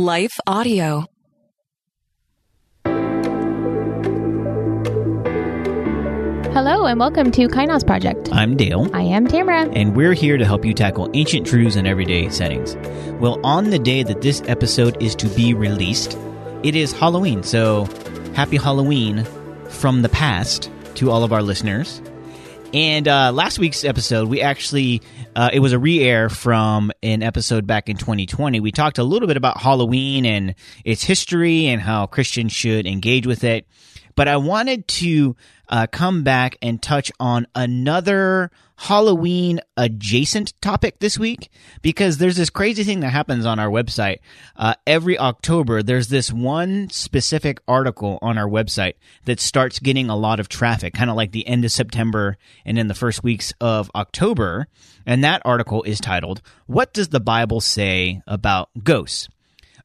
Life Audio. Hello and welcome to Kainos Project. I'm Dale, I am Tamara. and we're here to help you tackle ancient truths in everyday settings. Well, on the day that this episode is to be released, it is Halloween, so happy Halloween from the past to all of our listeners. And uh, last week's episode, we actually, uh, it was a re air from an episode back in 2020. We talked a little bit about Halloween and its history and how Christians should engage with it. But I wanted to uh, come back and touch on another Halloween adjacent topic this week because there's this crazy thing that happens on our website. Uh, every October, there's this one specific article on our website that starts getting a lot of traffic, kind of like the end of September and in the first weeks of October. And that article is titled, What Does the Bible Say About Ghosts?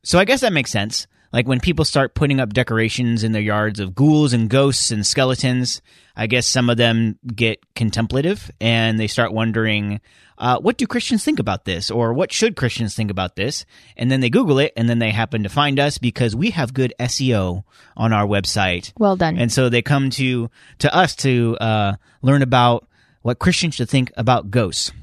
So I guess that makes sense. Like when people start putting up decorations in their yards of ghouls and ghosts and skeletons, I guess some of them get contemplative and they start wondering, uh, what do Christians think about this? Or what should Christians think about this? And then they Google it and then they happen to find us because we have good SEO on our website. Well done. And so they come to, to us to, uh, learn about what Christians should think about ghosts.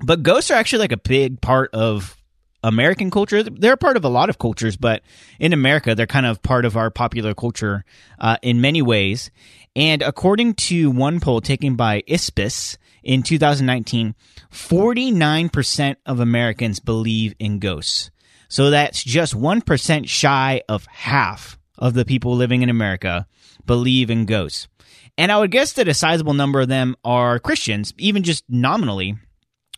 But ghosts are actually like a big part of American culture. They're part of a lot of cultures, but in America, they're kind of part of our popular culture uh, in many ways. And according to one poll taken by Ipsos in 2019, 49% of Americans believe in ghosts. So that's just 1% shy of half of the people living in America believe in ghosts. And I would guess that a sizable number of them are Christians, even just nominally.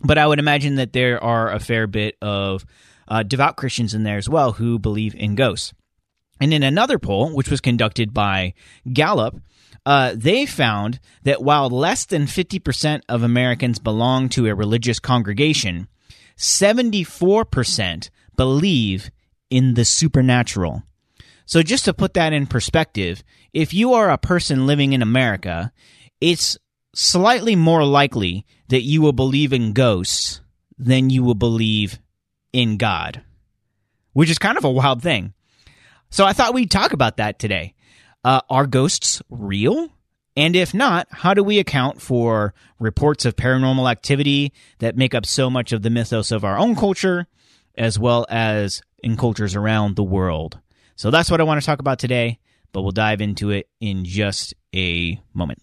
But I would imagine that there are a fair bit of uh, devout Christians in there as well who believe in ghosts. And in another poll, which was conducted by Gallup, uh, they found that while less than 50% of Americans belong to a religious congregation, 74% believe in the supernatural. So, just to put that in perspective, if you are a person living in America, it's slightly more likely that you will believe in ghosts than you will believe in God, which is kind of a wild thing. So I thought we'd talk about that today. Uh, are ghosts real? And if not, how do we account for reports of paranormal activity that make up so much of the mythos of our own culture, as well as in cultures around the world? So that's what I want to talk about today, but we'll dive into it in just a moment.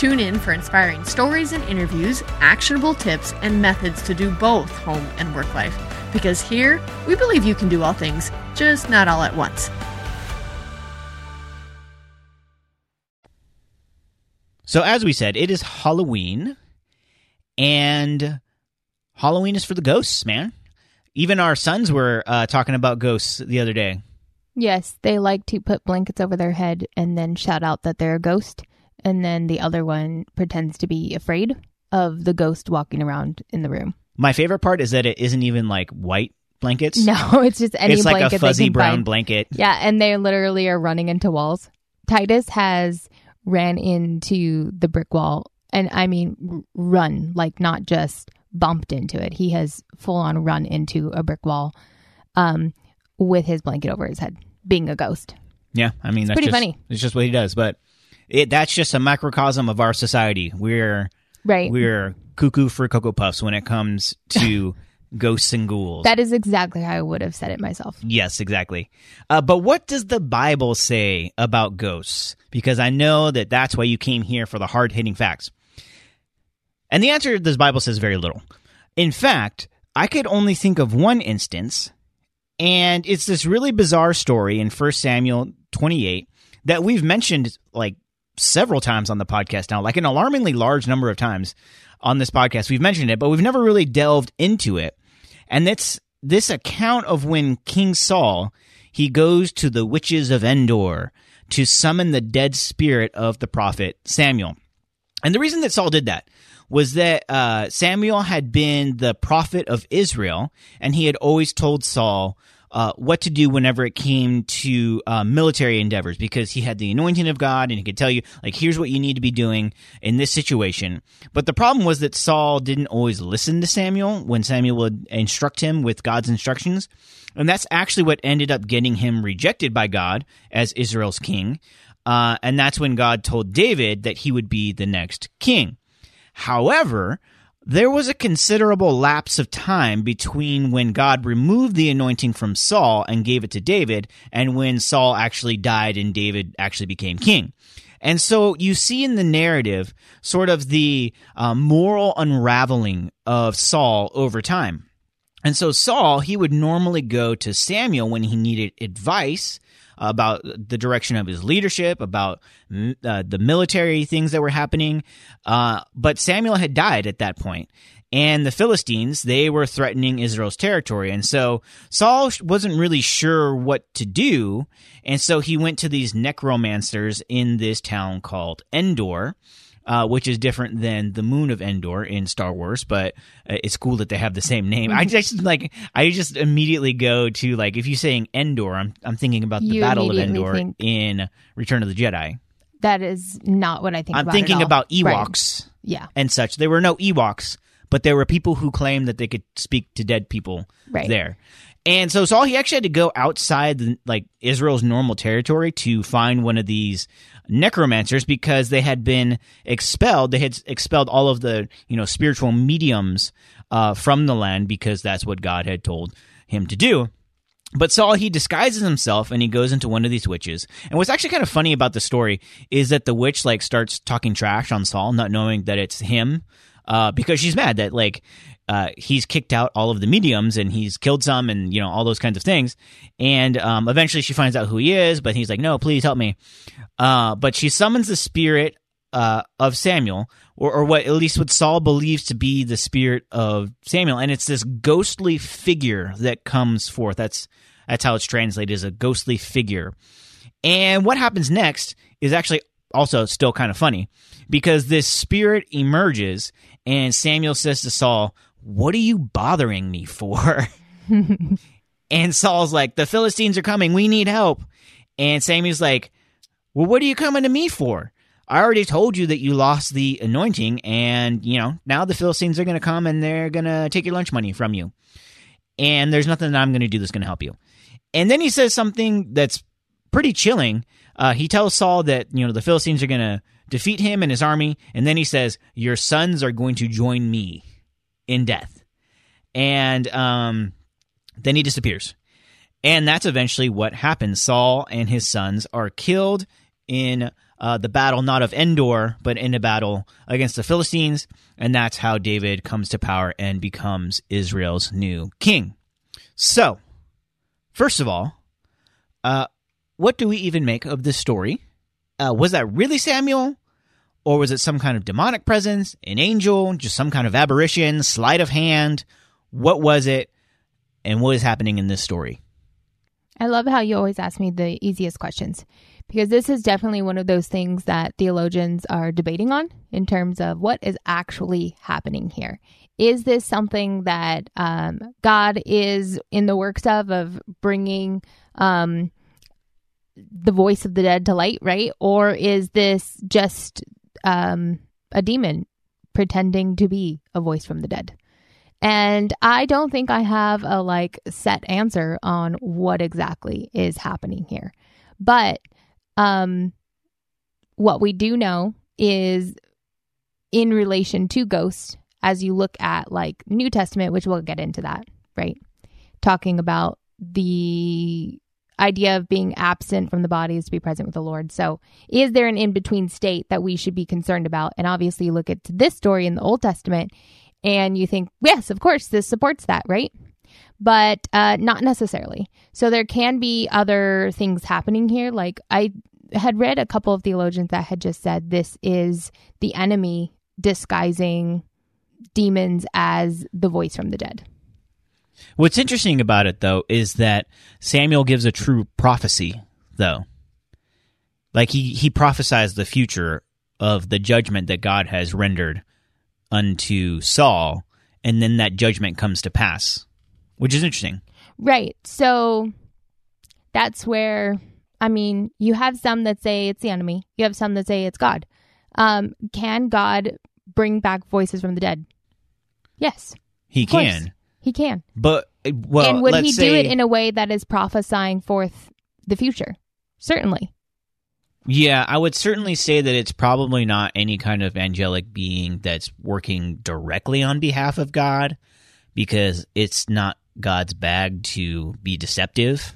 Tune in for inspiring stories and interviews, actionable tips, and methods to do both home and work life. Because here, we believe you can do all things, just not all at once. So, as we said, it is Halloween, and Halloween is for the ghosts, man. Even our sons were uh, talking about ghosts the other day. Yes, they like to put blankets over their head and then shout out that they're a ghost. And then the other one pretends to be afraid of the ghost walking around in the room. My favorite part is that it isn't even like white blankets. No, it's just any it's like blanket a fuzzy brown find. blanket. Yeah, and they literally are running into walls. Titus has ran into the brick wall, and I mean run, like not just bumped into it. He has full on run into a brick wall, um, with his blanket over his head, being a ghost. Yeah, I mean that's pretty just, funny. It's just what he does, but it that's just a microcosm of our society. We're Right. we're cuckoo for cocoa puffs when it comes to ghosts and ghouls. that is exactly how I would have said it myself. Yes, exactly. Uh, but what does the Bible say about ghosts? Because I know that that's why you came here for the hard hitting facts. And the answer to this Bible says very little. In fact, I could only think of one instance, and it's this really bizarre story in 1 Samuel 28 that we've mentioned like several times on the podcast now, like an alarmingly large number of times on this podcast. We've mentioned it, but we've never really delved into it. And that's this account of when King Saul he goes to the witches of Endor to summon the dead spirit of the prophet Samuel. And the reason that Saul did that was that uh, Samuel had been the prophet of Israel, and he had always told Saul uh, what to do whenever it came to uh, military endeavors, because he had the anointing of God, and he could tell you, like, here's what you need to be doing in this situation. But the problem was that Saul didn't always listen to Samuel when Samuel would instruct him with God's instructions. And that's actually what ended up getting him rejected by God as Israel's king. Uh, and that's when God told David that he would be the next king. However, there was a considerable lapse of time between when God removed the anointing from Saul and gave it to David and when Saul actually died and David actually became king. And so you see in the narrative sort of the uh, moral unraveling of Saul over time. And so Saul, he would normally go to Samuel when he needed advice about the direction of his leadership, about uh, the military things that were happening. Uh, but Samuel had died at that. And the Philistines, they were threatening Israel's territory. And so Saul wasn't really sure what to do. And so he went to these necromancers in this town called Endor uh, which is different than the moon of Endor in Star Wars, but uh, it's cool that they have the same name. I just like I just immediately go to like if you're saying Endor, I'm I'm thinking about the You Battle of Endor think- in Return of the Jedi. That is not what I think about. I'm about. thinking about Right. Ewoks Yeah. and such. There were no Ewoks, but there were people who claimed that they could speak to dead people Right. there. And so Saul he actually had to go outside the, like Israel's normal territory to find one of these necromancers because they had been expelled. They had expelled all of the you know spiritual mediums uh, from the land because that's what God had told him to do. But Saul, he disguises himself and he goes into one of these witches. And what's actually kind of funny about the story is that the witch like starts talking trash on Saul, not knowing that it's him, uh, because she's mad that like uh, he's kicked out all of the mediums and he's killed some and you know all those kinds of things. And um, eventually she finds out who he is, but he's like, "No, please help me." Uh, but she summons the spirit uh, of Samuel, or, or what at least what Saul believes to be the spirit of Samuel, and it's this ghostly figure that comes forth. That's that's how it's translated as a ghostly figure. And what happens next is actually also still kind of funny because this spirit emerges, and Samuel says to Saul, "What are you bothering me for?" and Saul's like, "The Philistines are coming. We need help." And Samuel's like, well, what are you coming to me for? I already told you that you lost the anointing, and you know now the Philistines are going to come and they're going to take your lunch money from you. And there's nothing that I'm going to do that's going to help you. And then he says something that's pretty chilling. Uh, he tells Saul that you know the Philistines are going to defeat him and his army, and then he says, "Your sons are going to join me in death." And um, then he disappears. And that's eventually what happens. Saul and his sons are killed in uh, the battle, not of Endor, but in a battle against the Philistines. And that's how David comes to power and becomes Israel's new king. So, first of all, uh, what do we even make of this story? Uh, was that really Samuel? Or was it some kind of demonic presence, an angel, just some kind of aberration, sleight of hand? What was it? And what is happening in this story? I love how you always ask me the easiest questions because this is definitely one of those things that theologians are debating on in terms of what is actually happening here. Is this something that um, God is in the works of, of bringing um, the voice of the dead to light, right? Or is this just um, a demon pretending to be a voice from the dead? And I don't think I have a like set answer on what exactly is happening here. But um what we do know is in relation to ghosts as you look at like New Testament, which we'll get into that, right? Talking about the idea of being absent from the body is to be present with the Lord. So, is there an in between state that we should be concerned about? And obviously, you look at this story in the Old Testament and you think, yes, of course, this supports that, right? But uh, not necessarily. So, there can be other things happening here. Like, I had read a couple of theologians that had just said this is the enemy disguising demons as the voice from the dead. What's interesting about it, though, is that Samuel gives a true prophecy, though. Like he, he prophesies the future of the judgment that God has rendered unto Saul, and then that judgment comes to pass, which is interesting. Right. So that's where, I mean, you have some that say it's the enemy, you have some that say it's God. Um, can God bring back voices from the dead? Yes. He can. He can. But well, and would he say, do it in a way that is prophesying forth the future? Certainly. Yeah, I would certainly say that it's probably not any kind of angelic being that's working directly on behalf of God because it's not God's bag to be deceptive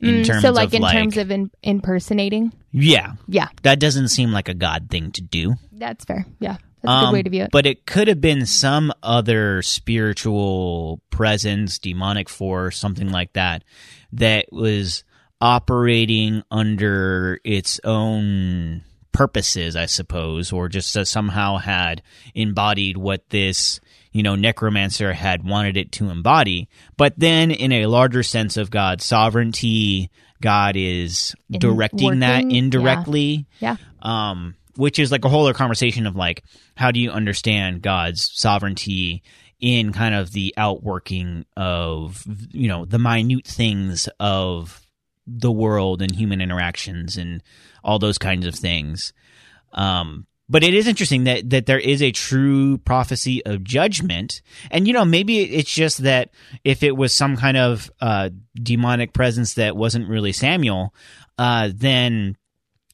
in Mm, terms so, like of in like terms of in, impersonating. yeah, Yeah, that doesn't seem like a God thing to do. that's fair. Yeah, that's a good Um, way to view it. But it could have been some other spiritual presence, demonic force, something like that, that was operating under its own purposes, I suppose, or just uh, somehow had embodied what this, you know, necromancer had wanted it to embody. But then, in a larger sense of God's sovereignty, God is In directing that working, yeah. indirectly yeah, um, which is like a whole other conversation of like how do you understand God's sovereignty in kind of the outworking of you know the minute things of the world and human interactions and all those kinds of things. Um, but it is interesting that that there is a true prophecy of judgment, and you know maybe it's just that if it was some kind of uh, demonic presence that wasn't really Samuel, uh, then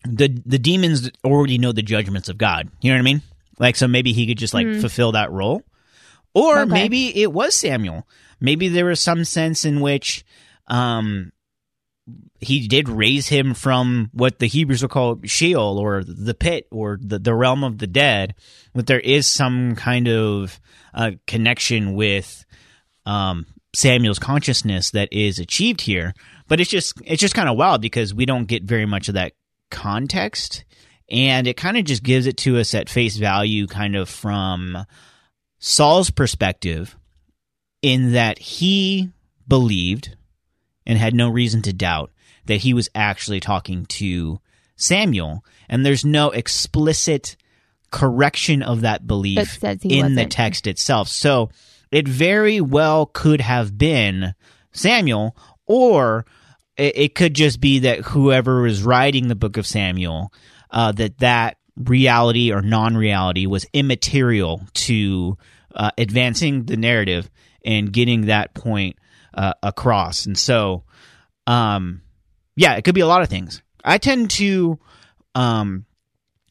the the demons already know the judgments of God. You know what I mean? Like so maybe he could just like fulfill that role. Or Okay. maybe it was Samuel. Maybe there was some sense in which um he did raise him from what the Hebrews would call Sheol or the pit or the, the realm of the dead, that there is some kind of uh, connection with um, Samuel's consciousness that is achieved here. But it's just it's just kind of wild because we don't get very much of that context, and it kind of just gives it to us at face value, kind of from Saul's perspective, in that he believed and had no reason to doubt that he was actually talking to Samuel, and there's no explicit correction of that belief in the wasn't. text itself. So it very well could have been Samuel, or it, it could just be that whoever was writing the book of Samuel, uh, that that reality or non-reality was immaterial to uh, advancing the narrative and getting that point uh, across. And so, um, yeah, it could be a lot of things. I tend to um,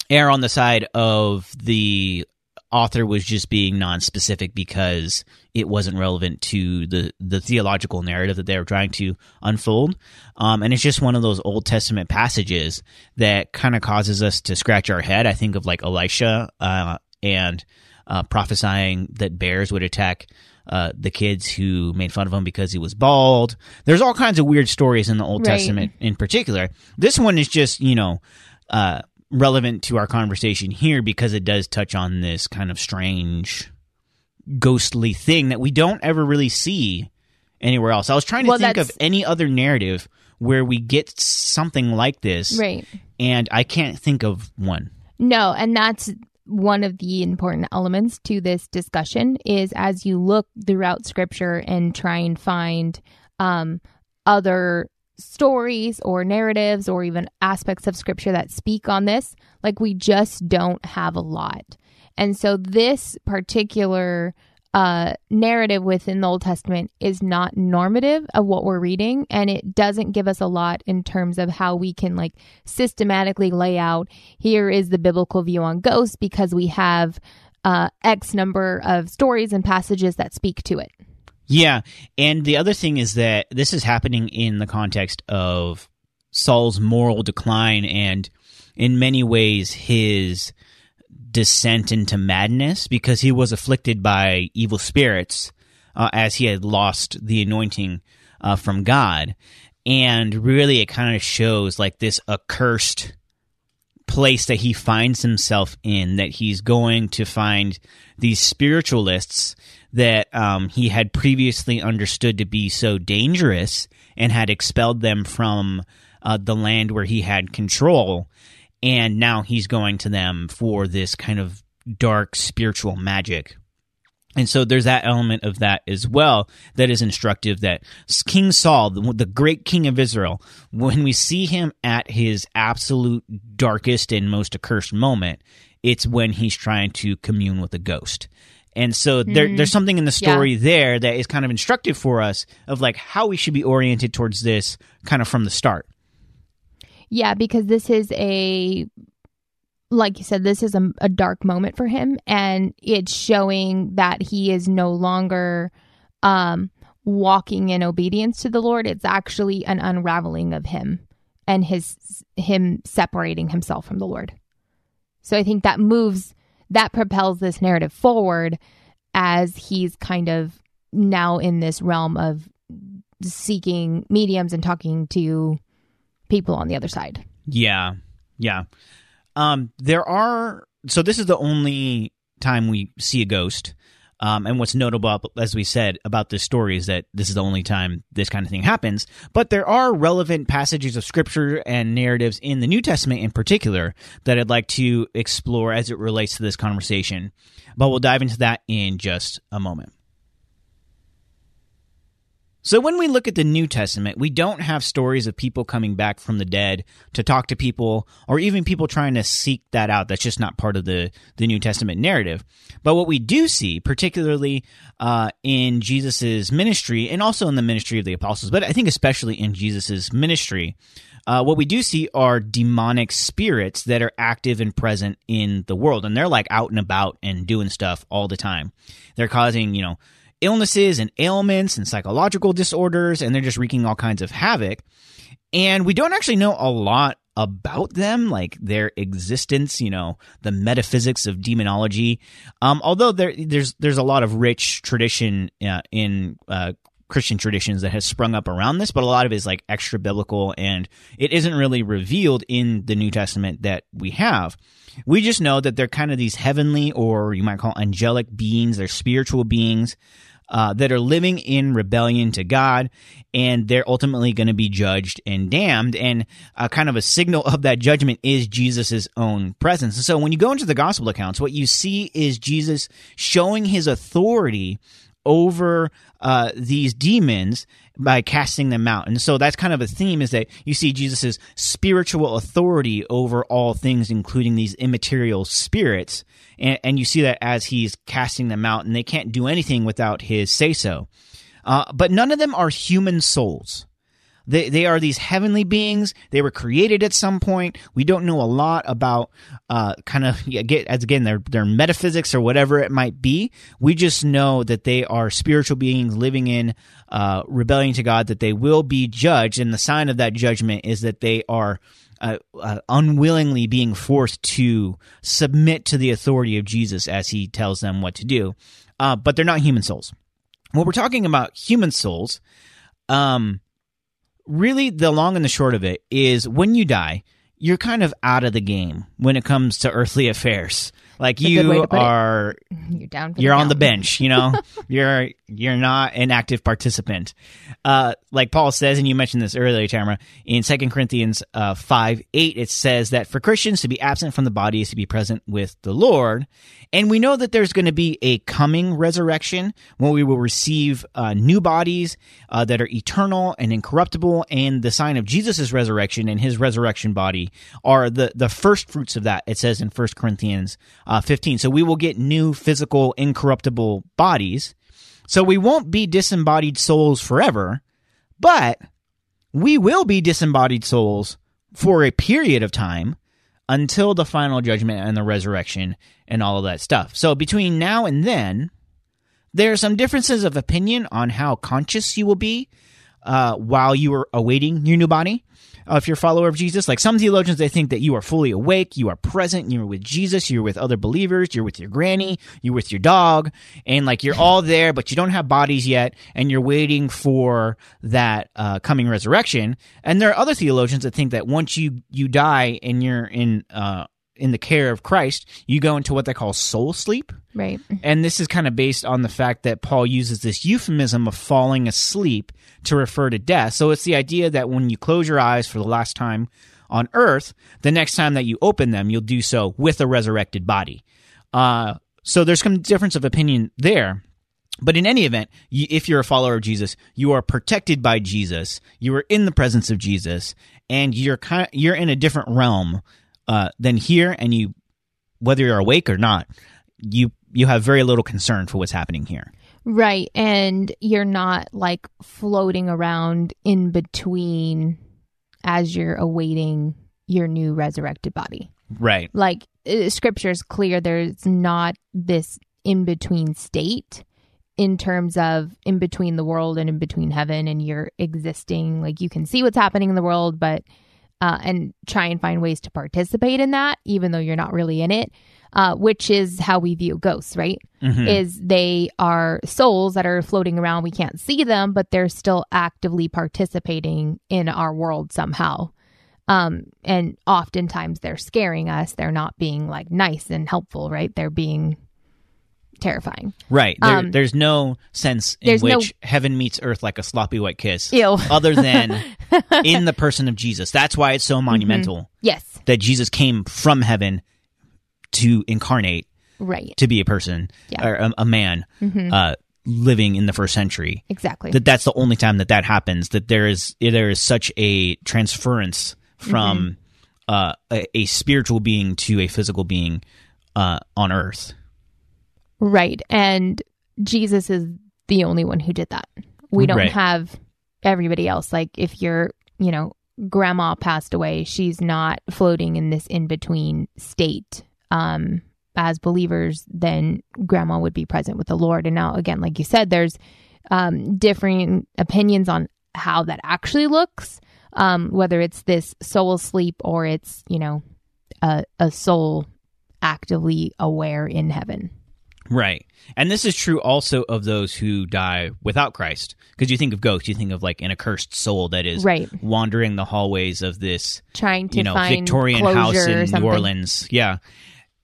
err on the side of the author was just being non-specific because it wasn't relevant to the the theological narrative that they were trying to unfold. Um, and it's just one of those old testament passages that kind of causes us to scratch our head. I think of like elisha uh, and uh, prophesying that bears would attack uh, the kids who made fun of him because he was bald. There's all kinds of weird stories in the old Right. testament in particular. This one is just you know uh, relevant to our conversation here because it does touch on this kind of strange ghostly thing that we don't ever really see anywhere else. I was trying to Well, think of any other narrative where we get something like this, Right. and I can't think of one. No, and that's one of the important elements to this discussion is as you look throughout scripture and try and find um, other stories or narratives or even aspects of scripture that speak on this, like we just don't have a lot. And so this particular uh, narrative within the Old Testament is not normative of what we're reading, and it doesn't give us a lot in terms of how we can like systematically lay out here is the biblical view on ghosts because we have uh, X number of stories and passages that speak to it. Yeah, and the other thing is that this is happening in the context of Saul's moral decline and in many ways his descent into madness because he was afflicted by evil spirits uh, as he had lost the anointing uh, from God. And really, it kind of shows like this accursed place that he finds himself in, that he's going to find these spiritualists that um, he had previously understood to be so dangerous and had expelled them from uh, the land where he had control. And now he's going to them for this kind of dark spiritual magic. And so there's that element of that as well that is instructive that King Saul, the, the great king of Israel, when we see him at his absolute darkest and most accursed moment, it's when he's trying to commune with a ghost. And so there, there's something in the story there that is kind of instructive for us of like how we should be oriented towards this kind of from the start. Yeah, because this is a, like you said, this is a, a dark moment for him, and it's showing that he is no longer um, walking in obedience to the Lord. It's actually an unraveling of him and his him separating himself from the Lord. So I think that moves that propels this narrative forward as he's kind of now in this realm of seeking mediums and talking to people on the other side. Yeah, yeah. Um, there are so this is the only time we see a ghost. Um, and what's notable, as we said, about this story is that this is the only time this kind of thing happens. But there are relevant passages of scripture and narratives in the New Testament in particular that I'd like to explore as it relates to this conversation. But we'll dive into that in just a moment. So, when we look at the New Testament, we don't have stories of people coming back from the dead to talk to people, or even people trying to seek that out. That's just not part of the, the New Testament narrative. But what we do see, particularly uh, in Jesus' ministry and also in the ministry of the apostles, but I think especially in Jesus' ministry, uh, what we do see are demonic spirits that are active and present in the world. And they're like out and about and doing stuff all the time. They're causing, you know, illnesses and ailments and psychological disorders, and they're just wreaking all kinds of havoc. And we don't actually know a lot about them, like their existence, you know, the metaphysics of demonology. Um, although there, there's there's a lot of rich tradition uh, in uh, Christian traditions that has sprung up around this, but a lot of it is like extra biblical, and it isn't really revealed in the New Testament that we have. We just know that they're kind of these heavenly, or you might call angelic beings. They're spiritual beings uh, that are living in rebellion to God, and they're ultimately going to be judged and damned. And uh, kind of a signal of that judgment is Jesus' own presence. And so when you go into the gospel accounts, what you see is Jesus showing his authority over uh, these demons by casting them out. And so that's kind of a theme is that you see Jesus' spiritual authority over all things, including these immaterial spirits. And, and you see that as he's casting them out, and they can't do anything without his say so. Uh, but none of them are human souls. They, they are these heavenly beings. They were created at some point. We don't know a lot about uh, kind of yeah, get as again their their metaphysics or whatever it might be. We just know that they are spiritual beings living in uh, rebellion to God. That they will be judged, and the sign of that judgment is that they are. Uh, uh, unwillingly being forced to submit to the authority of Jesus as he tells them what to do. Uh, but they're not human souls. When we're talking about human souls, um, really the long and the short of it is when you die, you're kind of out of the game when it comes to earthly affairs. Like you put it. are You're down. For you're the on the bench, you know. you're you're not an active participant. Uh, like Paul says, and you mentioned this earlier, Tamara, in 2 Corinthians uh, 5 8, it says that for Christians to be absent from the body is to be present with the Lord. And we know that there's going to be a coming resurrection when we will receive uh, new bodies uh, that are eternal and incorruptible. And the sign of Jesus' resurrection and his resurrection body are the, the first fruits of that, it says in 1 Corinthians uh, 15. So we will get new physical, incorruptible bodies. So we won't be disembodied souls forever, but we will be disembodied souls for a period of time until the final judgment and the resurrection and all of that stuff. So between now and then, there are some differences of opinion on how conscious you will be uh, while you are awaiting your new body if you're a follower of Jesus. Like some theologians, they think that you are fully awake, you are present, you're with Jesus, you're with other believers, you're with your granny, you're with your dog, and like you're all there, but you don't have bodies yet, and you're waiting for that uh, coming resurrection. And there are other theologians that think that once you you die and you're in uh, in the care of Christ, you go into what they call soul sleep. Right. And this is kind of based on the fact that Paul uses this euphemism of falling asleep to refer to death. So it's the idea that when you close your eyes for the last time on earth, the next time that you open them, you'll do so with a resurrected body. Uh, so there's some difference of opinion there. But in any event, you, if you're a follower of Jesus, you are protected by Jesus. You are in the presence of Jesus, and you're kind of, you're in a different realm uh, than here. And you, whether you're awake or not, you you have very little concern for what's happening here. Right. And you're not like floating around in between as you're awaiting your new resurrected body. Right. Like uh, scripture is clear, there's not this in between state in terms of in between the world and in between heaven and you're existing. Like you can see what's happening in the world, but uh, and try and find ways to participate in that, even though you're not really in it uh, which is how we view ghosts, right? Mm-hmm. Is they are souls that are floating around. We can't see them, but they're still actively participating in our world somehow. Um, and oftentimes they're scaring us. They're not being like nice and helpful, right? They're being terrifying. Right. There, Um, there's no sense in there's no- which heaven meets earth like a sloppy white kiss, Ew. other than in the person of Jesus. That's why it's so monumental Yes. that Jesus came from heaven to incarnate Right. to be a person Yeah. or a, a man uh, living in the first century. Exactly. That that's the only time that that happens. That there is there is such a transference from uh, a, a spiritual being to a physical being uh, on earth. Right. And Jesus is the only one who did that. We don't Right. have everybody else. Like if your, you know, grandma passed away, she's not floating in this in between state. Um, as believers, then grandma would be present with the Lord. And now, again, like you said, there's um, differing opinions on how that actually looks, um, whether it's this soul sleep or it's, you know, a, a soul actively aware in heaven. Right. And this is true also of those who die without Christ. Because you think of ghosts, you think of like an accursed soul that is Right. wandering the hallways of this, Trying to you know, find Victorian house in New. Orleans. Yeah.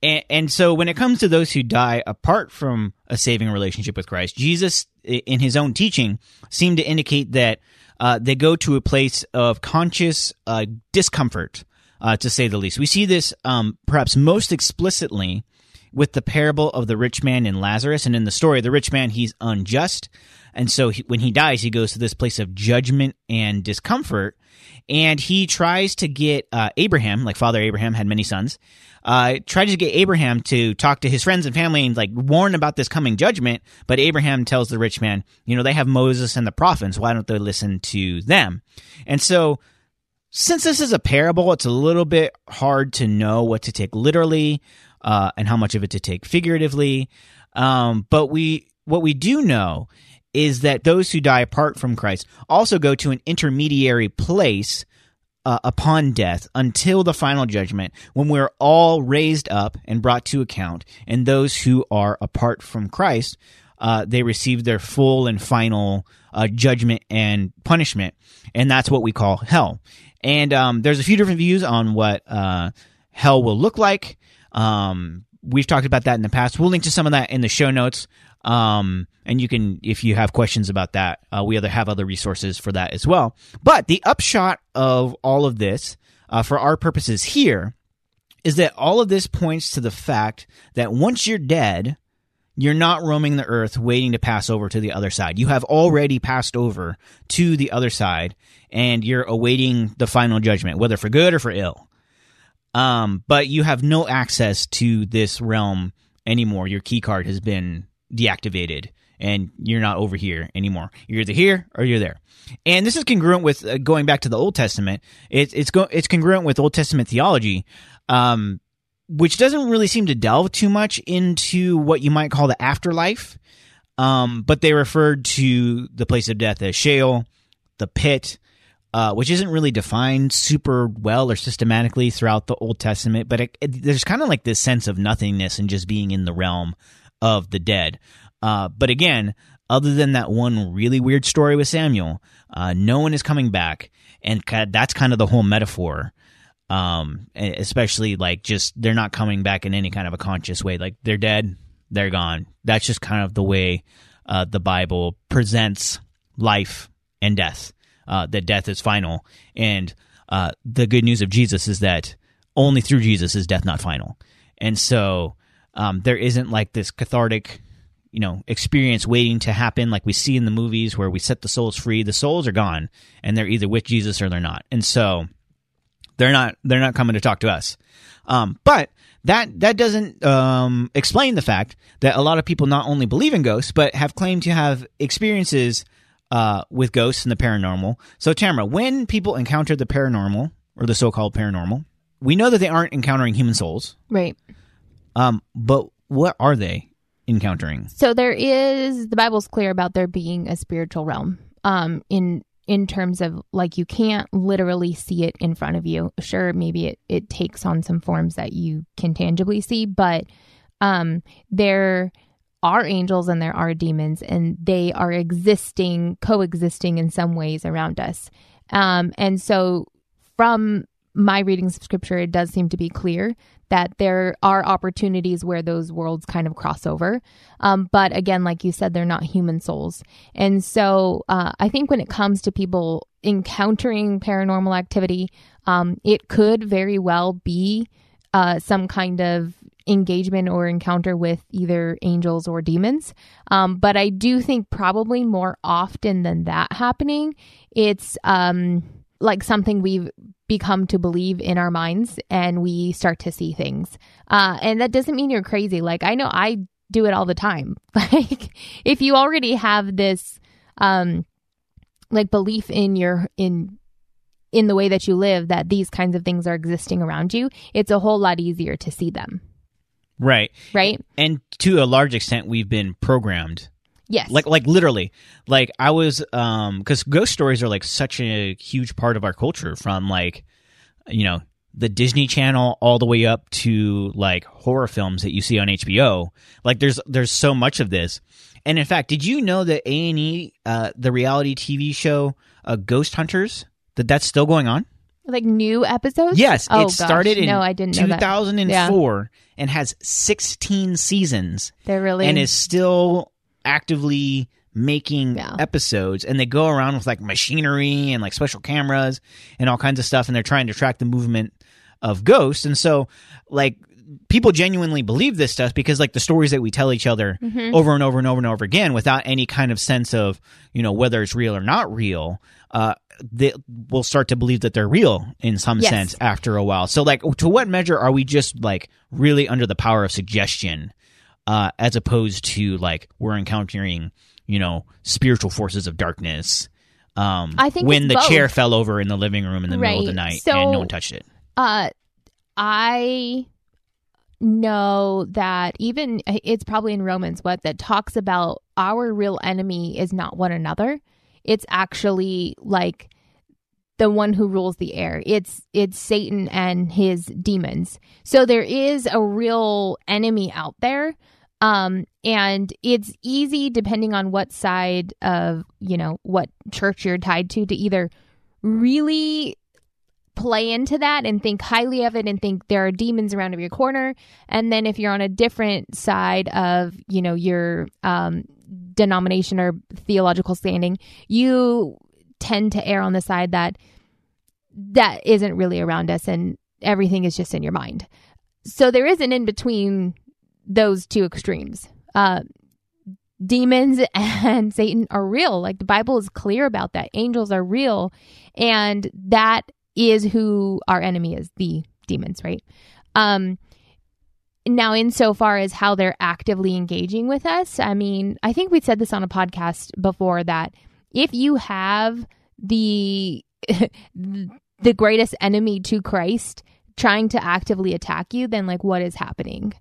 And, and so when it comes to those who die apart from a saving relationship with Christ, Jesus, in his own teaching, seemed to indicate that uh, they go to a place of conscious uh, discomfort, uh, to say the least. We see this um, perhaps most explicitly with the parable of the rich man and Lazarus. And in the story, the rich man, he's unjust. And so he, when he dies, he goes to this place of judgment and discomfort. And he tries to get uh, Abraham, like Father Abraham had many sons, uh, tried to get Abraham to talk to his friends and family and like warn about this coming judgment. But Abraham tells the rich man, you know, they have Moses and the prophets. Why don't they listen to them? And so since this is a parable, it's a little bit hard to know what to take literally uh, and how much of it to take figuratively. Um, but we, what we do know is that those who die apart from Christ also go to an intermediary place uh, upon death until the final judgment when we're all raised up and brought to account. And those who are apart from Christ, uh, they receive their full and final uh, judgment and punishment. And that's what we call hell. And um, there's a few different views on what uh, hell will look like. Um, we've talked about that in the past. We'll link to some of that in the show notes. Um, and you can, if you have questions about that, uh, we other have other resources for that as well. But the upshot of all of this, uh, for our purposes here, is that all of this points to the fact that once you're dead, you're not roaming the earth waiting to pass over to the other side. You have already passed over to the other side and you're awaiting the final judgment, whether for good or for ill. Um, but you have no access to this realm anymore. Your key card has been deactivated and you're not over here anymore. You're either here or you're there. And this is congruent with uh, going back to the Old Testament. It's it's go, it's congruent with Old Testament theology, um, which doesn't really seem to delve too much into what you might call the afterlife. Um, but they referred to the place of death as Sheol, the pit, uh, which isn't really defined super well or systematically throughout the Old Testament. But it, it, there's kind of like this sense of nothingness and just being in the realm of the dead. Uh, but again, other than that one really weird story with Samuel, uh, no one is coming back, and that's kind of the whole metaphor. Um, especially like just they're not coming back in any kind of a conscious way. Like they're dead, they're gone. That's just kind of the way uh, the Bible presents life and death. Uh, that death is final, and uh, the good news of Jesus is that only through Jesus is death not final. And so um, there isn't like this cathartic you know experience waiting to happen like we see in the movies where we set the souls free. The souls are gone and they're either with jesus or they're not. And so they're not they're not coming to talk to us. Um, but that that doesn't um, explain the fact that a lot of people not only believe in ghosts but have claimed to have experiences uh, with ghosts and the paranormal so tamara when people encounter the paranormal or the so-called paranormal we know that they aren't encountering human souls right um, but what are they encountering? So there is the Bible's clear about there being a spiritual realm. Um, in in terms of like you can't literally see it in front of you. Sure, maybe it it takes on some forms that you can tangibly see, but um, there are angels and there are demons, and they are existing, coexisting in some ways around us. Um, and so from my readings of scripture, it does seem to be clear that there are opportunities where those worlds kind of cross over. Um, but again, like you said, they're not human souls. And so uh, I think when it comes to people encountering paranormal activity, um, it could very well be uh, some kind of engagement or encounter with either angels or demons. Um, but I do think probably more often than that happening, it's um, like something we've become to believe in our minds and we start to see things. Uh, and that doesn't mean you're crazy. Like, I know I do it all the time. Like, if you already have this, um, like belief in your, in, in the way that you live that these kinds of things are existing around you, it's a whole lot easier to see them. Right. Right. And to a large extent, we've been programmed Yes. Like like literally. Like I was um cuz ghost stories are like such a huge part of our culture from like you know the Disney Channel all the way up to like horror films that you see on HBO. Like there's there's so much of this. And in fact, did you know that A&E uh the reality TV show uh, Ghost Hunters that that's still going on? Like new episodes? Yes, oh, it started gosh. in no, I didn't 2004 yeah. and has 16 seasons. They're really and is still actively making Yeah. episodes and they go around with like machinery and like special cameras and all kinds of stuff and they're trying to track the movement of ghosts and so like people genuinely believe this stuff because like the stories that we tell each other Mm-hmm. over and over and over and over again without any kind of sense of you know whether it's real or not real uh they will start to believe that they're real in some Yes. sense after a while so like to what measure are we just like really under the power of suggestion uh, as opposed to like we're encountering, you know, spiritual forces of darkness. Um, I think when the both. chair fell over in the living room in the middle of the night So- and no one touched it. Uh, I know that even it's probably in Romans what that talks about our real enemy is not one another. It's actually like the one who rules the air. It's it's Satan and his demons. So there is a real enemy out there. Um and it's easy depending on what side of, you know, what church you're tied to to either really play into that and think highly of it and think there are demons around every corner. And then if you're on a different side of, you know, your um, denomination or theological standing, you tend to err on the side that that isn't really around us and everything is just in your mind. So there is an in between those two extremes. Uh, demons and Satan are real. Like the Bible is clear about that. Angels are real. And that is who our enemy is the demons, right? Um, now, insofar as how they're actively engaging with us, I mean, I think we said this on a podcast before that if you have the the greatest enemy to Christ trying to actively attack you, then like what is happening?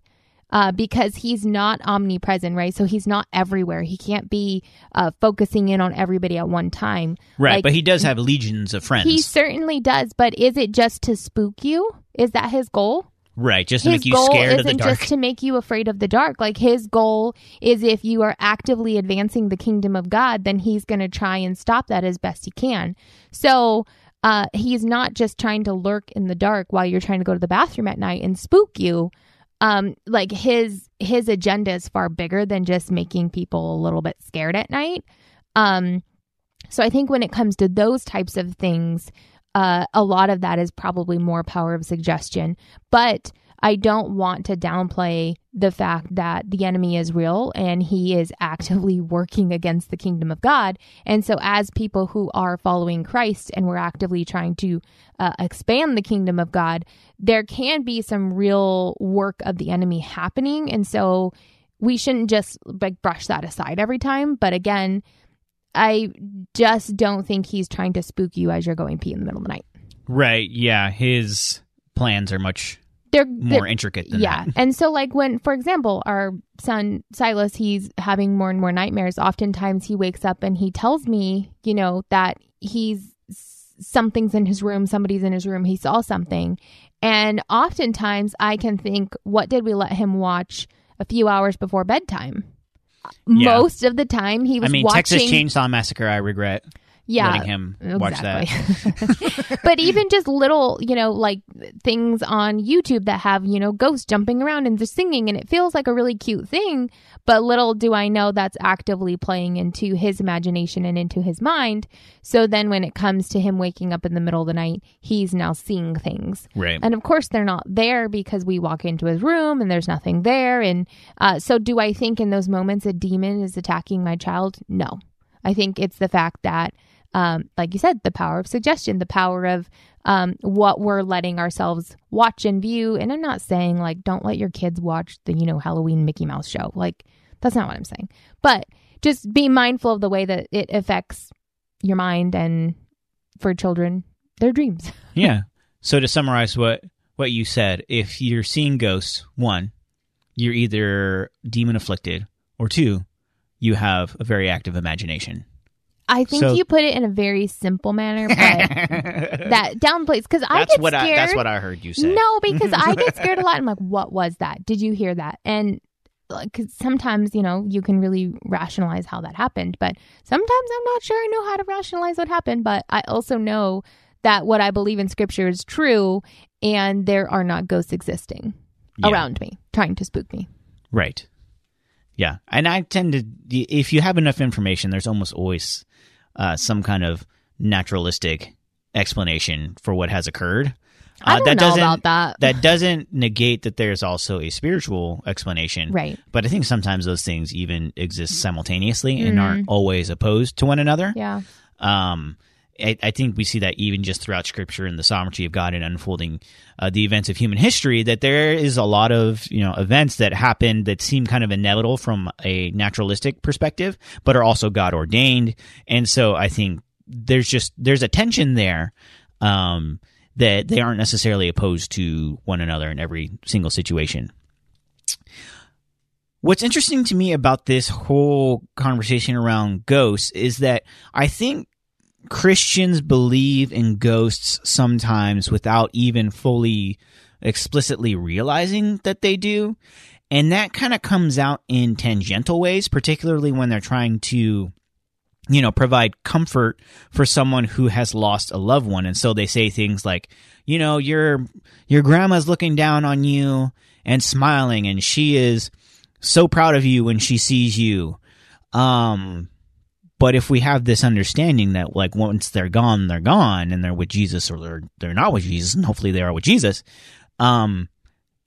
Uh, because he's not omnipresent, right? So he's not everywhere. He can't be uh, focusing in on everybody at one time. Right, Like, but he does have legions of friends. He certainly does. But is it just to spook you? Is that his goal? Right, just to his make you scared of the dark. just to make you afraid of the dark. Like his goal is if you are actively advancing the kingdom of God, then he's going to try and stop that as best he can. So uh, he's not just trying to lurk in the dark while you're trying to go to the bathroom at night and spook you. Um, like his his agenda is far bigger than just making people a little bit scared at night. Um, so I think when it comes to those types of things, uh, a lot of that is probably more power of suggestion. But I don't want to downplay the fact that the enemy is real and he is actively working against the kingdom of God. And so, as people who are following Christ and we're actively trying to uh, expand the kingdom of God, there can be some real work of the enemy happening. And so, we shouldn't just like brush that aside every time. But again, I just don't think he's trying to spook you as you're going pee in the middle of the night. right, yeah, his plans are much They're, more they're intricate than yeah. that. And so like when for example, our son Silas, he's having more and more nightmares. Oftentimes he wakes up and he tells me, you know, that he's something's in his room, somebody's in his room, he saw something. And oftentimes I can think, what did we let him watch a few hours before bedtime? Most of the time he was I mean, watching Texas Chainsaw Massacre, I regret yeah, letting him watch that. But even just little, you know, like things on YouTube that have, you know, ghosts jumping around and just singing, and it feels like a really cute thing. But little do I know that's actively playing into his imagination and into his mind. So then when it comes to him waking up in the middle of the night, he's now seeing things. Right. And of course, they're not there because we walk into his room and there's nothing there. And uh, so, do I think in those moments a demon is attacking my child? No. I think it's the fact that, um, like you said, the power of suggestion, the power of um, what we're letting ourselves watch and view. And I'm not saying like don't let your kids watch the you know Halloween Mickey Mouse show. Like that's not what I'm saying. But just be mindful of the way that it affects your mind and for children their dreams. Yeah. So to summarize what what you said, if you're seeing ghosts, one, you're either demon afflicted, or two, you have a very active imagination. I think So- you put it in a very simple manner, but that downplays because I that's get what scared. I that's what I heard you say. No, because I get scared a lot. I'm like, what was that? Did you hear that? And because sometimes you know you can really rationalize how that happened, but sometimes I'm not sure I know how to rationalize what happened. But I also know that what I believe in Scripture is true, and there are not ghosts existing Yeah. around me trying to spook me. Right. Yeah, and I tend to if you have enough information, there's almost always uh, some kind of naturalistic explanation for what has occurred. I Uh, don't that know doesn't about that. that doesn't negate that there's also a spiritual explanation. Right. But I think sometimes those things even exist simultaneously and aren't always opposed to one another. Mm-hmm. Yeah. Um, I, I think we see that even just throughout Scripture and the sovereignty of God and unfolding uh, the events of human history. That there is a lot of you know events that happen that seem kind of inevitable from a naturalistic perspective, but are also God ordained. And so I think there's just there's a tension there. Um, that they aren't necessarily opposed to one another in every single situation. What's interesting to me about this whole conversation around ghosts is that I think Christians believe in ghosts sometimes without even fully explicitly realizing that they do. And that kind of comes out in tangential ways, particularly when they're trying to you know, provide comfort for someone who has lost a loved one. And so they say things like, you know, your, your grandma's looking down on you and smiling and she is so proud of you when she sees you. Um, but if we have this understanding that like once they're gone, they're gone and they're with Jesus or they're, they're not with Jesus and hopefully they are with Jesus. Um,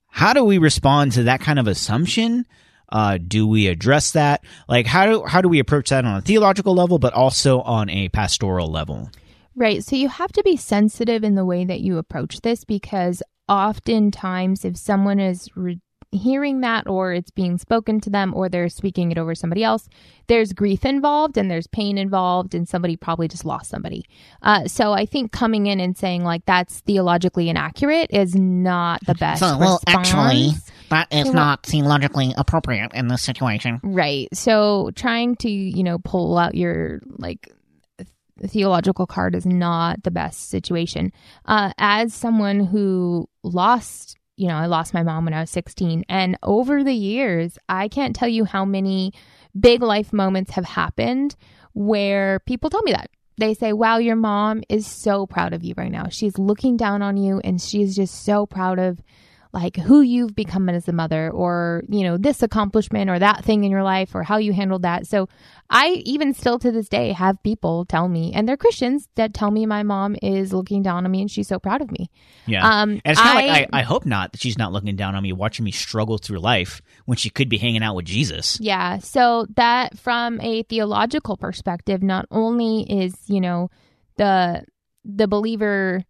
how do we respond to that kind of assumption? Uh, do we address that? Like, how do how do we approach that on a theological level, but also on a pastoral level? Right. So you have to be sensitive in the way that you approach this because oftentimes, if someone is re- hearing that or it's being spoken to them or they're speaking it over somebody else, there's grief involved and there's pain involved, and somebody probably just lost somebody. Uh, so I think coming in and saying like that's theologically inaccurate is not the best. So, well, response. actually, that is So not theologically appropriate in this situation. Right. So trying to, you know, pull out your like th- theological card is not the best situation. Uh, as someone who lost, you know, I lost my mom when I was 16, and over the years, I can't tell you how many big life moments have happened where people tell me that. They say, Wow, your mom is so proud of you right now. She's looking down on you and she's just so proud of like who you've become as a mother or you know this accomplishment or that thing in your life or how you handled that so i even still to this day have people tell me and they're christians that tell me my mom is looking down on me and she's so proud of me Yeah. Um, and it's kind of like, I, I hope not that she's not looking down on me, watching me struggle through life when she could be hanging out with Jesus. Yeah. So that from a theological perspective, not only is, you know, the the believer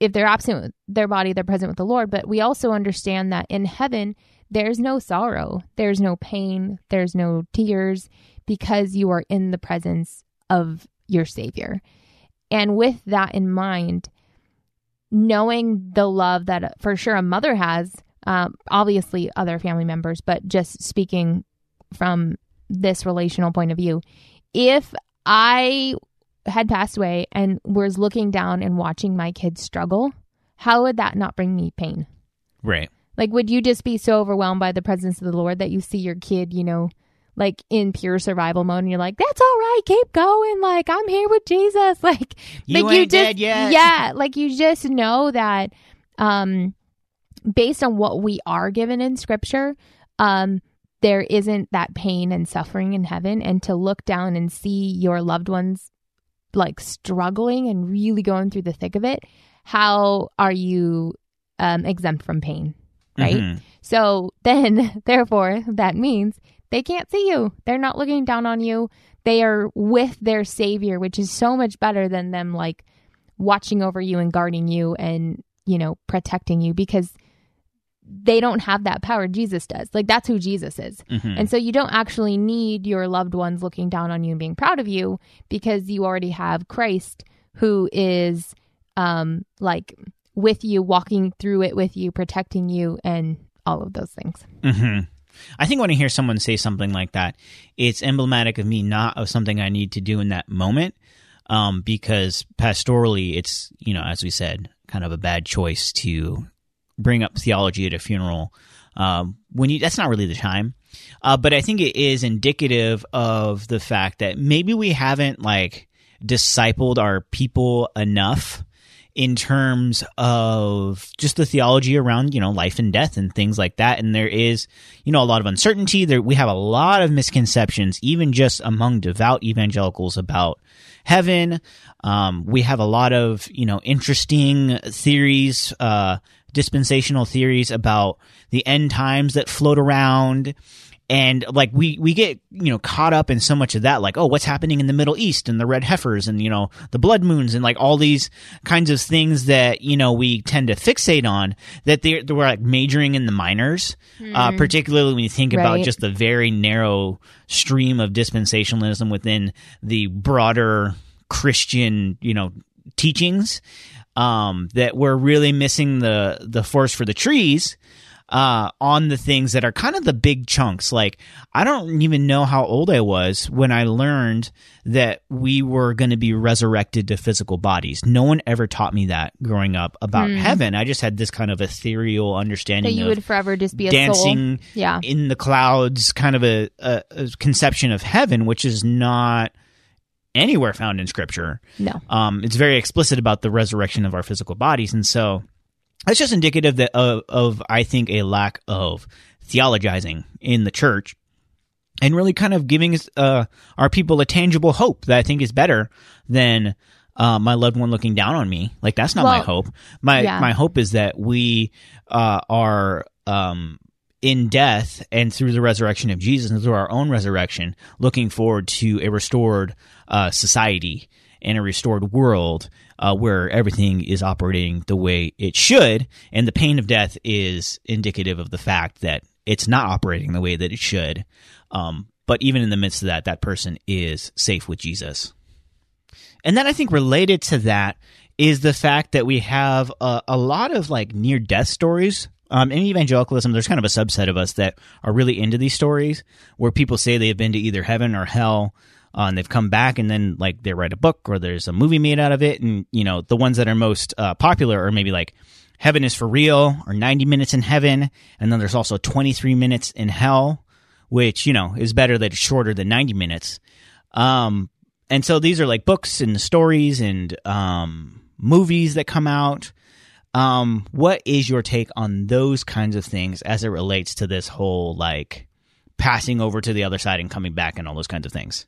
if they're absent with their body, they're present with the Lord, but we also understand that in heaven there's no sorrow, there's no pain, there's no tears because you are in the presence of your savior. And with that in mind, knowing the love that for sure a mother has, um, obviously other family members, but just speaking from this relational point of view, if I had passed away and was looking down and watching my kids struggle, how would that not bring me pain? Right. Like, would you just be so overwhelmed by the presence of the Lord that you see your kid, you know, like in pure survival mode, and you're like, "That's all right, keep going." Like, I'm here with Jesus. Like, You like ain't just. Yeah, like you just know that, um, based on what we are given in Scripture, um, there isn't that pain and suffering in heaven, and to look down and see your loved ones like struggling and really going through the thick of it, how are you um, exempt from pain? Right. Mhm. So then, therefore, that means they can't see you. They're not looking down on you. They are with their Savior, which is so much better than them like watching over you and guarding you and, you know, protecting you because they don't have that power. Jesus does. Like, that's who Jesus is. Mhm. And so you don't actually need your loved ones looking down on you and being proud of you because you already have Christ who is um like with you, walking through it with you, protecting you and all of those things. hmm I think when I hear someone say something like that, it's emblematic of me not of something I need to do in that moment. Um, because pastorally, it's, you know, as we said, kind of a bad choice to bring up theology at a funeral. Um, when you, that's not really the time. Uh, but I think it is indicative of the fact that maybe we haven't like discipled our people enough in terms of just the theology around you know life and death and things like that and there is you know a lot of uncertainty there we have a lot of misconceptions even just among devout evangelicals about heaven um, we have a lot of you know interesting theories uh, dispensational theories about the end times that float around. And like we we get you know caught up in so much of that like oh what's happening in the middle east and the red heifers and you know the blood moons and like all these kinds of things that you know we tend to fixate on that they're, they we're like majoring in the minors. Uh, particularly when you think about just the very narrow stream of dispensationalism within the broader christian you know teachings um, that we're really missing the the forest for the trees uh, on the things that are kind of the big chunks. Like, I don't even know how old I was when I learned that we were going to be resurrected to physical bodies. No one ever taught me that growing up about heaven. I just had this kind of ethereal understanding That you of would forever just be a dancing soul. Yeah. in the clouds, kind of a, a, a conception of heaven, which is not anywhere found in Scripture. No. Um, it's very explicit about the resurrection of our physical bodies, and so that's just indicative that of, of I think a lack of theologizing in the church, and really kind of giving uh, our people a tangible hope that I think is better than uh, my loved one looking down on me. Like that's not my hope. My yeah. my hope is that we uh, are um, in death and through the resurrection of Jesus and through our own resurrection, looking forward to a restored uh, society and a restored world uh, where everything is operating the way it should. And the pain of death is indicative of the fact that it's not operating the way that it should. Um, but even in the midst of that, that person is safe with Jesus. And then I think related to that is the fact that we have a, a lot of like near death stories. Um, in evangelicalism, there's kind of a subset of us that are really into these stories where people say they have been to either heaven or hell. Uh, and they've come back and then like they write a book or there's a movie made out of it. And, you know, the ones that are most uh, popular are maybe like Heaven is for Real or 90 Minutes in Heaven. And then there's also 23 Minutes in Hell, which, you know, is better that it's shorter than 90 minutes. Um, and so these are like books and stories and um, movies that come out. Um, what is your take on those kinds of things as it relates to this whole like passing over to the other side and coming back and all those kinds of things?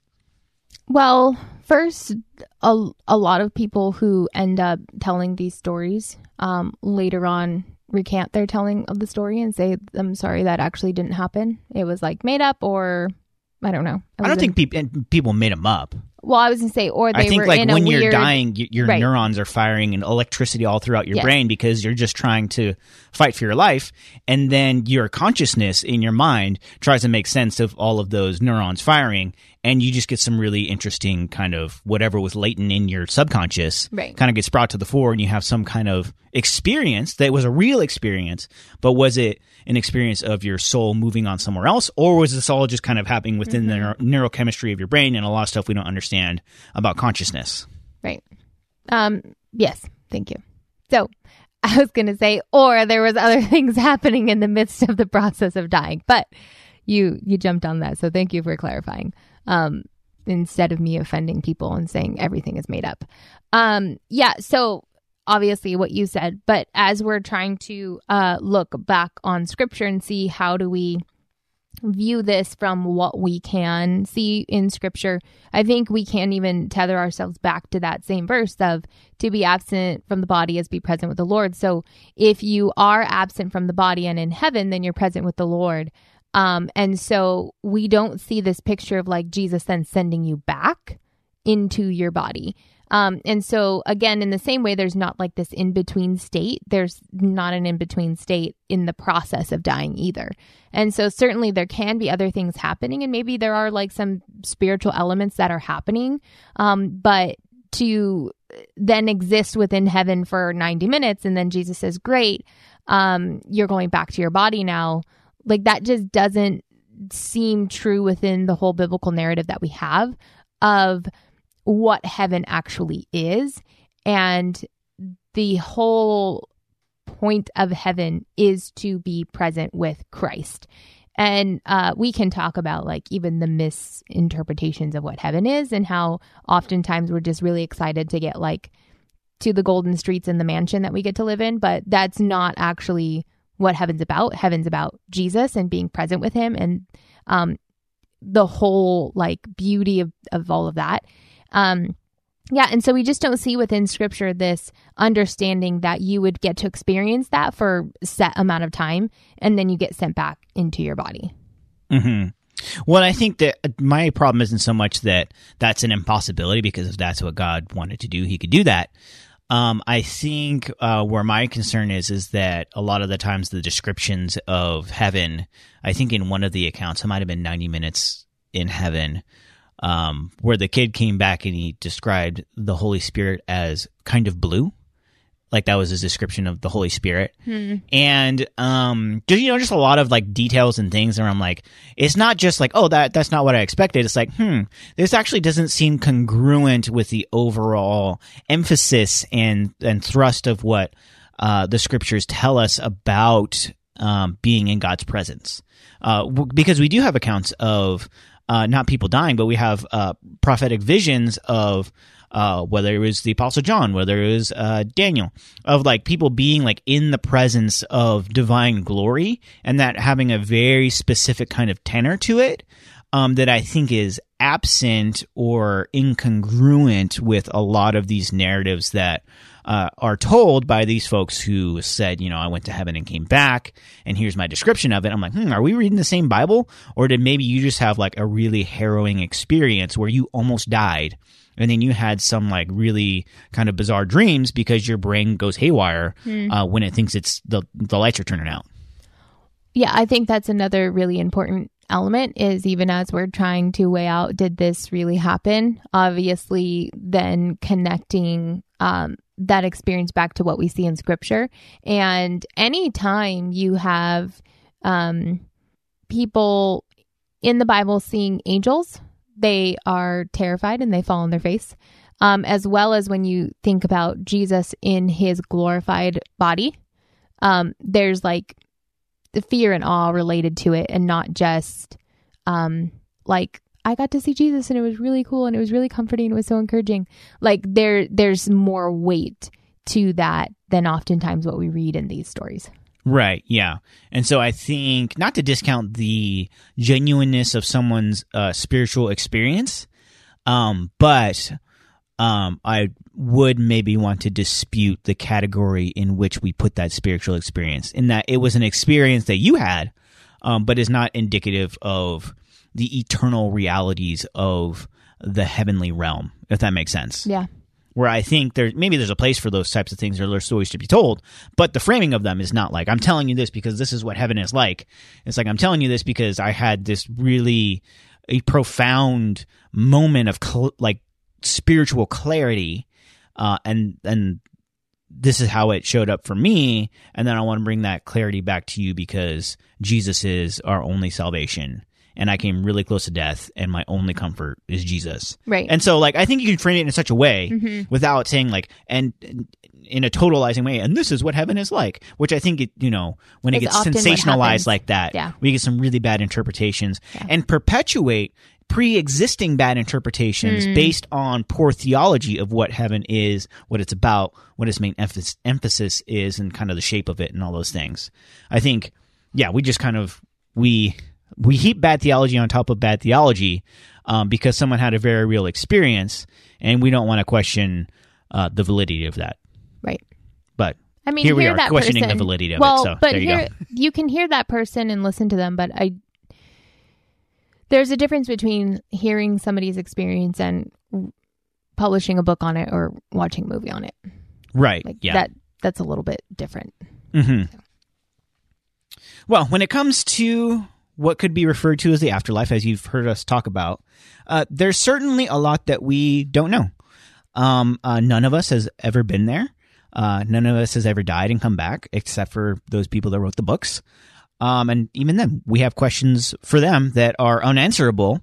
Well, first, a, a lot of people who end up telling these stories um, later on recant their telling of the story and say, I'm sorry, that actually didn't happen. It was like made up, or I don't know. I don't think in- people people made them up. Well, I was going to say, or they I think were like in when a you're weird, dying, y- your Right. neurons are firing and electricity all throughout your Yes. brain because you're just trying to fight for your life, and then your consciousness in your mind tries to make sense of all of those neurons firing, and you just get some really interesting kind of whatever was latent in your subconscious Right. kind of gets brought to the fore, and you have some kind of experience that was a real experience, but was it an experience of your soul moving on somewhere else, or was this all just kind of happening within the neuro- neurochemistry of your brain and a lot of stuff we don't understand about consciousness? Right. Um. Yes. Thank you. So, I was going to say, or there was other things happening in the midst of the process of dying, but you you jumped on that. So thank you for clarifying. Um. Instead of me offending people and saying everything is made up. Um. Yeah. So obviously what you said, but as we're trying to uh look back on scripture and see how do we view this from what we can see in scripture, I think we can't even tether ourselves back to that same verse of to be absent from the body as be present with the Lord. So if you are absent from the body and in heaven, then you're present with the Lord. Um, and so we don't see this picture of like Jesus then sending you back into your body. Um, and so again, in the same way, there's not like this in between state. There's not an in between state in the process of dying either. And so certainly there can be other things happening, and maybe there are like some spiritual elements that are happening. Um, but to then exist within heaven for 90 minutes, and then Jesus says, Great, um, you're going back to your body now. Like that just doesn't seem true within the whole biblical narrative that we have of what heaven actually is. And the whole point of heaven is to be present with Christ. And uh, we can talk about like even the misinterpretations of what heaven is and how oftentimes we're just really excited to get like to the golden streets and the mansion that we get to live in. But that's not actually what heaven's about. Heaven's about Jesus and being present with him and um, the whole like beauty of, of all of that. Um, yeah, and so we just don't see within scripture this understanding that you would get to experience that for a set amount of time and then you get sent back into your body. Mm-hmm. Well, I think that my problem isn't so much that that's an impossibility because if that's what God wanted to do, He could do that. Um, I think uh, where my concern is is that a lot of the times the descriptions of heaven, I think in one of the accounts, it might have been ninety minutes in heaven, um, where the kid came back and he described the Holy Spirit as kind of blue. Like that was his description of the Holy Spirit. And um just you know, just a lot of like details and things where I'm like, it's not just like, oh that that's not what I expected. It's like, hmm, this actually doesn't seem congruent with the overall emphasis and and thrust of what uh the scriptures tell us about um being in God's presence. Uh w- because we do have accounts of uh, not people dying, but we have uh, prophetic visions of uh, whether it was the Apostle John, whether it was uh, Daniel, of like people being like in the presence of divine glory, and that having a very specific kind of tenor to it um, that I think is absent or incongruent with a lot of these narratives that uh, are told by these folks who said, you know, I went to heaven and came back, and here's my description of it. I'm like, hmm, are we reading the same Bible? Or did maybe you just have like a really harrowing experience where you almost died? And then you had some like really kind of bizarre dreams because your brain goes haywire uh, when it thinks it's the the lights are turning out. Yeah, I think that's another really important element is even as we're trying to weigh out did this really happen? Obviously then connecting um, that experience back to what we see in scripture. And anytime you have um, people in the bible seeing angels they are terrified and they fall on their face. Um, as well as when you think about jesus in his glorified body um, there's like the fear and awe related to it and not just um like I got to see Jesus and it was really cool and it was really comforting it was so encouraging like there there's more weight to that than oftentimes what we read in these stories Right, yeah. And so I think not to discount the genuineness of someone's uh, spiritual experience, um, but um, I would maybe want to dispute the category in which we put that spiritual experience, in that it was an experience that you had, um, but is not indicative of the eternal realities of the heavenly realm, if that makes sense yeah where I think there maybe there's a place for those types of things or there's stories to be told, but the framing of them is not like I'm telling you this because this is what heaven is like. It's like I'm telling you this because I had this really a profound moment of cl- like spiritual clarity, uh, and and this is how it showed up for me, and then I want to bring that clarity back to you because Jesus is our only salvation. And I came really close to death, and my only comfort is Jesus. Right. And so, like, I think you can frame it in such a way without saying like, and in a totalizing way, and this is what heaven is like. Which I think it, you know, when it It's gets sensationalized like that, Yeah. we get some really bad interpretations and perpetuate pre-existing bad interpretations Hmm. based on poor theology of what heaven is, what it's about, what its main emphasis, emphasis is, and kind of the shape of it, and all those things. I think, yeah, we just kind of we we heap bad theology on top of bad theology um, because someone had a very real experience, and we don't want to question uh, the validity of that. right But I mean, here we are that questioning person. the validity of well, it. So but there you here go. you can hear that person and listen to them, but I there's a difference between hearing somebody's experience and publishing a book on it or watching a movie on it. Right? Like yeah. that that's a little bit different. hmm Well, when it comes to what could be referred to as the afterlife, as you've heard us talk about, uh, there's certainly a lot that we don't know. Um, uh, none of us has ever been there. Uh, none of us has ever died and come back, except for those people that wrote the books. Um, and even then, we have questions for them that are unanswerable.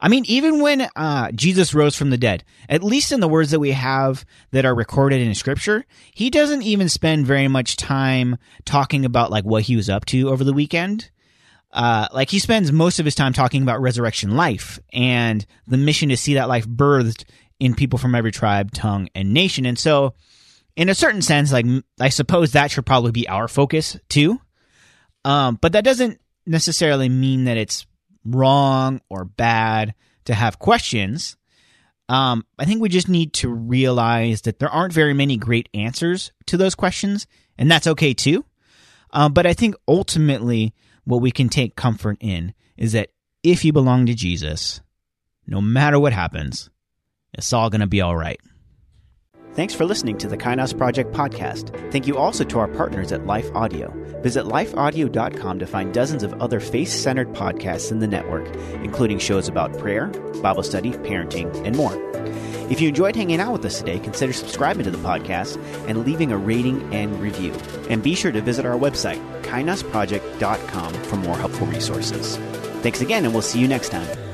I mean, even when uh, Jesus rose from the dead, at least in the words that we have that are recorded in Scripture, he doesn't even spend very much time talking about like what he was up to over the weekend. Uh, like he spends most of his time talking about resurrection life and the mission to see that life birthed in people from every tribe, tongue, and nation. And so, in a certain sense, like I suppose that should probably be our focus too. Um, but that doesn't necessarily mean that it's wrong or bad to have questions. Um, I think we just need to realize that there aren't very many great answers to those questions, and that's okay too. Um, but I think ultimately, what we can take comfort in is that if you belong to Jesus, no matter what happens, it's all going to be all right. Thanks for listening to the Kainos Project podcast. Thank you also to our partners at Life Audio. Visit lifeaudio.com to find dozens of other faith centered podcasts in the network, including shows about prayer, Bible study, parenting, and more. If you enjoyed hanging out with us today, consider subscribing to the podcast and leaving a rating and review. And be sure to visit our website, kainosproject.com, for more helpful resources. Thanks again, and we'll see you next time.